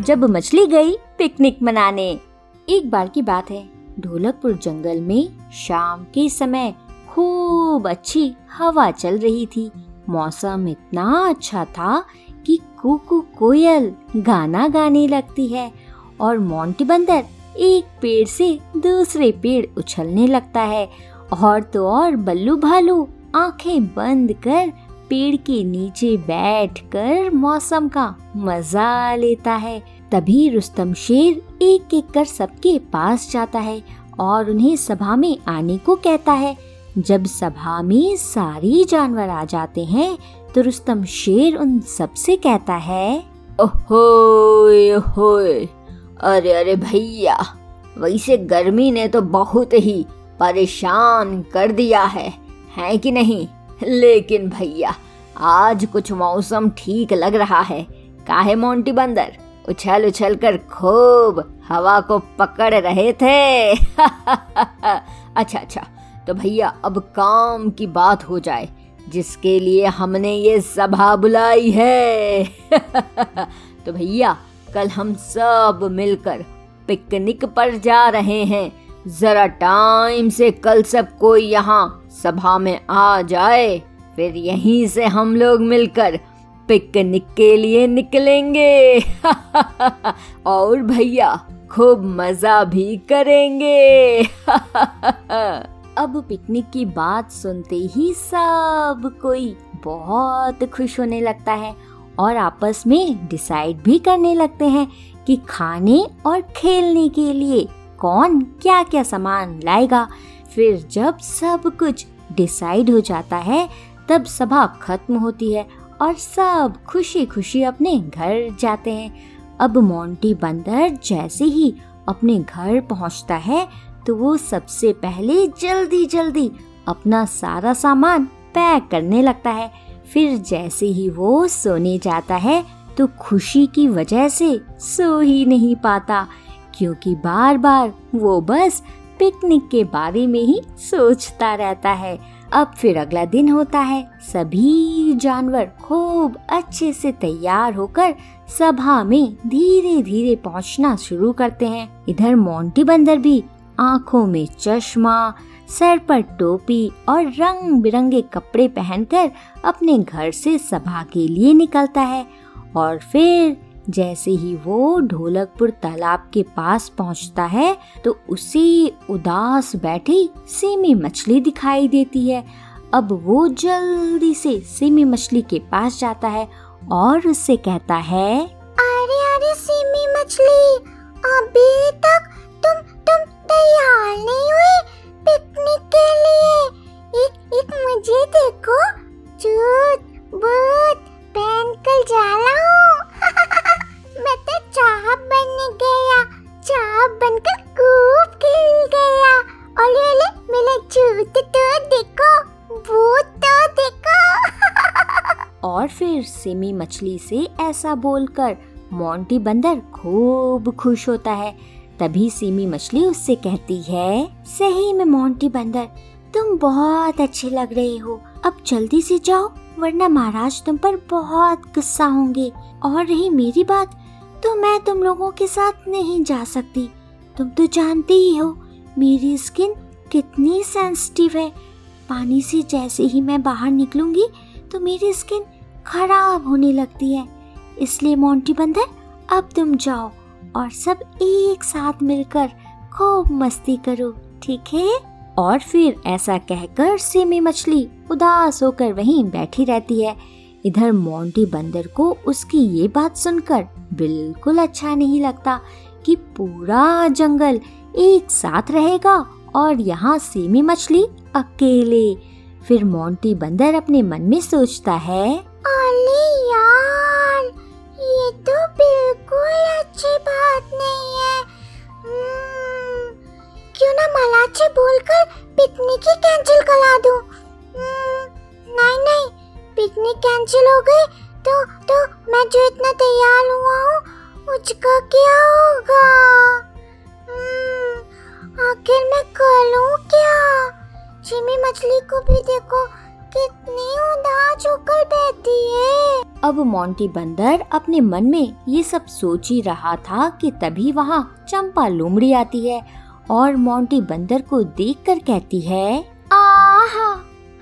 जब मछली गई पिकनिक मनाने। एक बार की बात है, ढोलकपुर जंगल में शाम के समय खूब अच्छी हवा चल रही थी। मौसम इतना अच्छा था कि कुकू कोयल गाना गाने लगती है और मोंटी बंदर एक पेड़ से दूसरे पेड़ उछलने लगता है और तो और बल्लू भालू आँखें बंद कर पेड़ के नीचे बैठकर मौसम का मज़ा लेता है। तभी रुस्तम शेर एक एक कर सबके पास जाता है और उन्हें सभा में आने को कहता है। जब सभा में सारे जानवर आ जाते हैं तो रुस्तम शेर उन सबसे कहता है, ओहोए ओहोए, अरे अरे भैया, वैसे गर्मी ने तो बहुत ही परेशान कर दिया है है कि नहीं? लेकिन भैया, आज कुछ मौसम ठीक लग रहा है। काहे मोंटी बंदर? उछल उछल कर खूब हवा को पकड़ रहे थे। अच्छा अच्छा तो भैया, अब काम की बात हो जाए, जिसके लिए हमने ये सभा बुलाई है। तो भैया, कल हम सब मिलकर पिकनिक पर जा रहे हैं। जरा टाइम से कल सब कोई यहाँ सभा में आ जाए, फिर यहीं से हम लोग मिलकर पिकनिक के लिए निकलेंगे। और भैया, खूब मज़ा भी करेंगे। अब पिकनिक की बात सुनते ही सब कोई बहुत खुश होने लगता है और आपस में डिसाइड भी करने लगते हैं कि खाने और खेलने के लिए कौन क्या क्या सामान लाएगा। फिर जब सब कुछ डिसाइड हो जाता है, तब सभा खत्म होती है और सब खुशी खुशी अपने घर जाते हैं। अब मोंटी बंदर जैसे ही अपने घर पहुँचता है तो वो सबसे पहले जल्दी जल्दी अपना सारा सामान पैक करने लगता है। फिर जैसे ही वो सोने जाता है तो खुशी की वजह से सो ही नहीं पाता, क्योंकि बार बार वो बस पिकनिक के बारे में ही सोचता रहता है। अब फिर अगला दिन होता है। सभी जानवर खूब अच्छे से तैयार होकर सभा में धीरे धीरे पहुँचना शुरू करते हैं। इधर मोंटी बंदर भी आँखों में चश्मा, सर पर टोपी और रंग बिरंगे कपड़े पहनकर अपने घर से सभा के लिए निकलता है और फिर जैसे ही वो ढोलकपुर तालाब के पास पहुँचता है तो उसे उदास बैठी सेमी मछली दिखाई देती है। अब वो जल्दी से सेमी मछली के पास जाता है और उससे कहता है अरे अरे फिर सिमी मछली से ऐसा बोलकर मोंटी बंदर खूब खुश होता है। तभी सिमी मछली उससे कहती है, सही में मोंटी बंदर, तुम बहुत अच्छे लग रहे हो। अब जल्दी से जाओ, वरना महाराज तुम पर बहुत गुस्सा होंगे। और रही मेरी बात तो मैं तुम लोगों के साथ नहीं जा सकती। तुम तो जानते ही हो, मेरी स्किन कितनी सेंसिटिव है। पानी से जैसे ही मैं बाहर निकलूँगी तो मेरी स्किन खराब होने लगती है। इसलिए मोंटी बंदर, अब तुम जाओ और सब एक साथ मिलकर खूब मस्ती करो, ठीक है? और फिर ऐसा कहकर सेमी मछली उदास होकर वहीं बैठी रहती है। इधर मोंटी बंदर को उसकी ये बात सुनकर बिल्कुल अच्छा नहीं लगता कि पूरा जंगल एक साथ रहेगा और यहाँ सेमी मछली अकेले। फिर मोंटी बंदर अपने मन में सोचता है अरे यार ये तो बिल्कुल अच्छी बात नहीं है। हम्म, क्यों ना मलाचे बोलकर पिकनिक ही कैंसिल करा दूँ? हम्म, नहीं नहीं पिकनिक कैंसिल हो गई तो तो मैं जो इतना तैयार हुआ हूँ उसका क्या होगा? हम्म, आखिर मैं करूँ क्या? चिमी मछली को भी देखो कितनी उदास होकर बैठी है। अब मोंटी बंदर अपने मन में ये सब सोच ही रहा था कि तभी वहाँ चंपा लोमड़ी आती है और मोंटी बंदर को देखकर कहती है आहा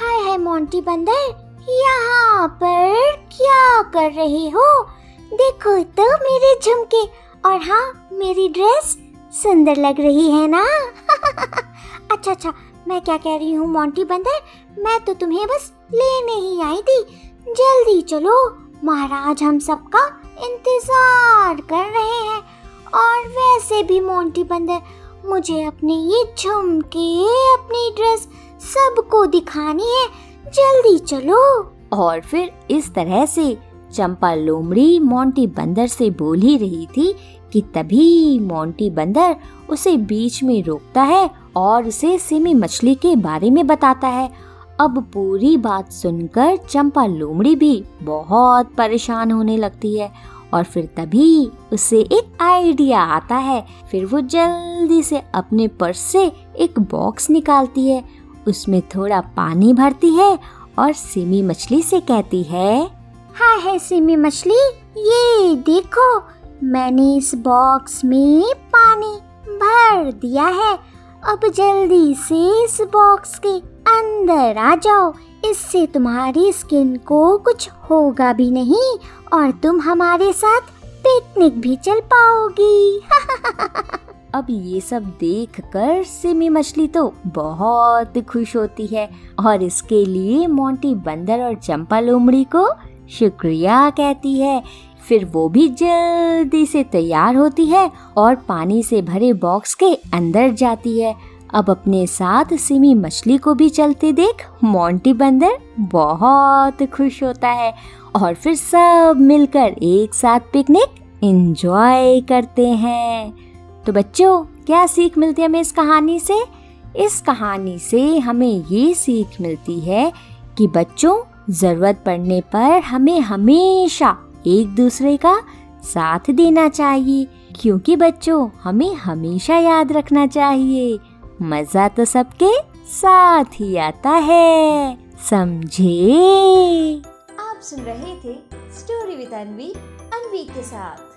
हाय हाय मोंटी बंदर यहाँ पर क्या कर रहे हो? देखो तो मेरे झुमके और हाँ मेरी ड्रेस सुंदर लग रही है ना? अच्छा अच्छा मैं क्या कह रही हूँ, मोंटी बंदर? मैं तो तुम्हें बस लेने ही आई थी। जल्दी चलो। महाराज, हम सबका इंतज़ार कर रहे हैं। और वैसे भी, मोंटी बंदर, मुझे अपने ये झुमके, अपनी ड्रेस सबको दिखानी है। जल्दी चलो। और फिर इस तरह से चंपा लोमड़ी मोंटी बंदर से बोल ही रही थी कि तभी मोंटी बंदर उसे बीच में रोकता है और उसे सिमी मछली के बारे में बताता है। अब पूरी बात सुनकर चंपा लोमड़ी भी बहुत परेशान होने लगती है और फिर तभी उसे एक आइडिया आता है। फिर वो जल्दी से अपने पर्स से एक बॉक्स निकालती है। उसमें थोड़ा पानी भरती है और सिमी मछली से कहती है हाँ है सिमी मछली, ये देखो मैंने इस बॉक्स में पानी भर दिया है। अब जल्दी से इस बॉक्स के अंदर आ जाओ। इससे तुम्हारी स्किन को कुछ होगा भी नहीं और तुम हमारे साथ पिकनिक भी चल पाओगी। अब ये सब देखकर सिमी मछली तो बहुत खुश होती है और इसके लिए मोंटी बंदर और चंपा लोमड़ी को शुक्रिया कहती है। फिर वो भी जल्दी से तैयार होती है और पानी से भरे बॉक्स के अंदर जाती है। अब अपने साथ सिमी मछली को भी चलते देख मोंटी बंदर बहुत खुश होता है और फिर सब मिलकर एक साथ पिकनिक एंजॉय करते हैं। तो बच्चों, क्या सीख मिलती है हमें इस कहानी से? इस कहानी से हमें ये सीख मिलती है कि बच्चों, ज़रूरत पड़ने पर हमें हमेशा एक दूसरे का साथ देना चाहिए, क्योंकि बच्चों, हमें हमेशा याद रखना चाहिए। मज़ा तो सबके साथ ही आता है, समझे? आप सुन रहे थे स्टोरी विद अनवी अनवी के साथ।